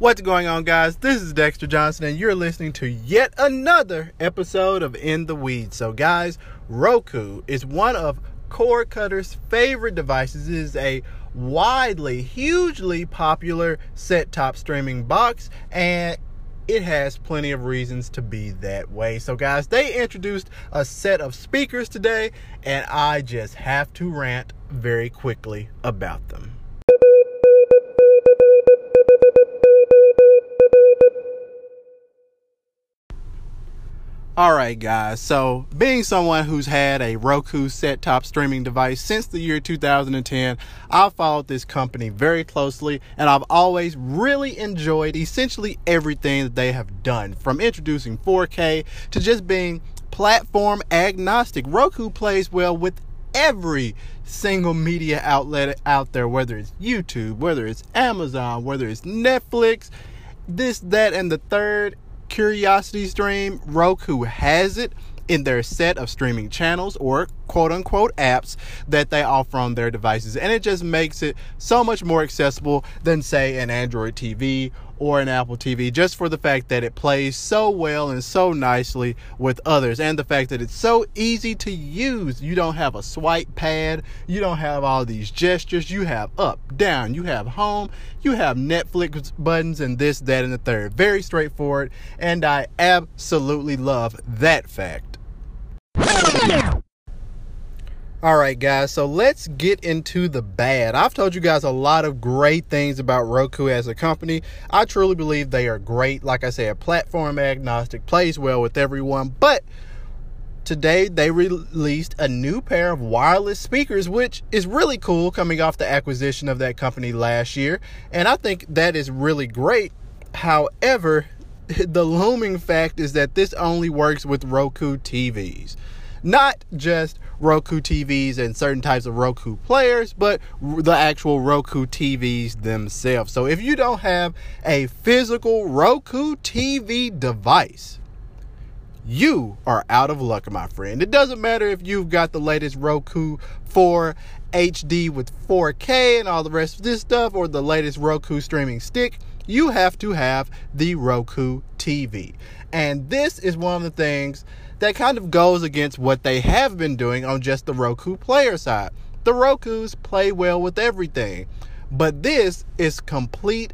What's going on, guys? This is Dexter Johnson, and you're listening to yet another episode of In the Weeds. So, guys, Roku is one of Cord Cutter's favorite devices. It is a widely, hugely popular set top streaming box, and it has plenty of reasons to be that way. So, guys, they introduced a set of speakers today, and I just have to rant very quickly about them. All right, guys. So, being someone who's had a Roku set top streaming device since the year 2010, I've followed this company very closely and I've always really enjoyed essentially everything that they have done from introducing 4K to just being platform agnostic. Roku plays well with every single media outlet out there, whether it's YouTube, whether it's Amazon, whether it's Netflix, this, that, and the third Curiosity Stream, Roku has it in their set of streaming channels or quote unquote apps that they offer on their devices. And it just makes it so much more accessible than, say, an Android TV or an Apple TV, just for the fact that it plays so well and so nicely with others, and the fact that it's so easy to use. You don't have a swipe pad, you don't have all these gestures, you have up, down, you have home, you have Netflix buttons, and this, that, and the third. Very straightforward, and I absolutely love that fact. All right, guys, so let's get into the bad. I've told you guys a lot of great things about Roku as a company. I truly believe they are great. Like I said, platform agnostic, plays well with everyone. But today they released a new pair of wireless speakers, which is really cool coming off the acquisition of that company last year. And I think that is really great. However, the looming fact is that this only works with Roku TVs not just Roku TVs and certain types of Roku players, but the actual Roku TVs themselves. So if you don't have a physical Roku TV device, you are out of luck, my friend. It doesn't matter if you've got the latest Roku 4 HD with 4K and all the rest of this stuff, or the latest Roku streaming stick. You have to have the Roku TV. And this is one of the things that kind of goes against what they have been doing on just the Roku player side. The Rokus play well with everything, but this is complete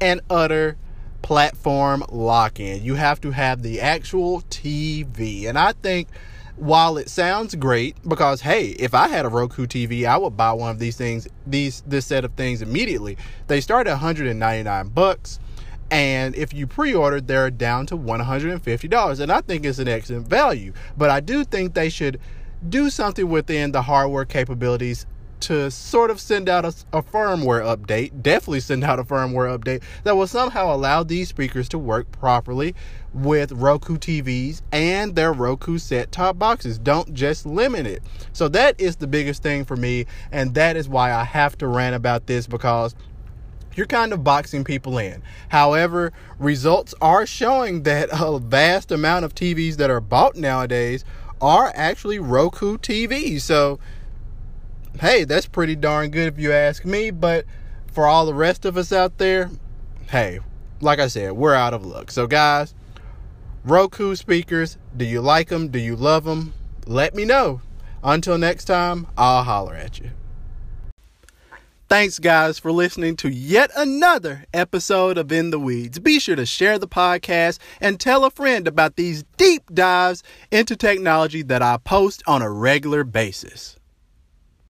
and utter platform lock in. You have to have the actual TV. And I think while it sounds great because hey if i had a roku tv i would buy one of these things these this set of things immediately they start at 199 bucks and if you pre-order, they're down to $150. And I think it's an excellent value. But I do think they should do something within the hardware capabilities to sort of send out a, a, firmware update, definitely send out a firmware update that will somehow allow these speakers to work properly with Roku TVs and their Roku set top boxes. Don't just limit it. So that is the biggest thing for me, and that is why I have to rant about this because you're kind of boxing people in. However, results are showing that a vast amount of TVs that are bought nowadays are actually Roku TVs. So, hey, that's pretty darn good if you ask me. But for all the rest of us out there, hey, like I said, we're out of luck. So, guys, Roku speakers, do you like them? Do you love them? Let me know. Until next time, I'll holler at you. Thanks, guys, for listening to yet another episode of In the Weeds. Be sure to share the podcast and tell a friend about these deep dives into technology that I post on a regular basis.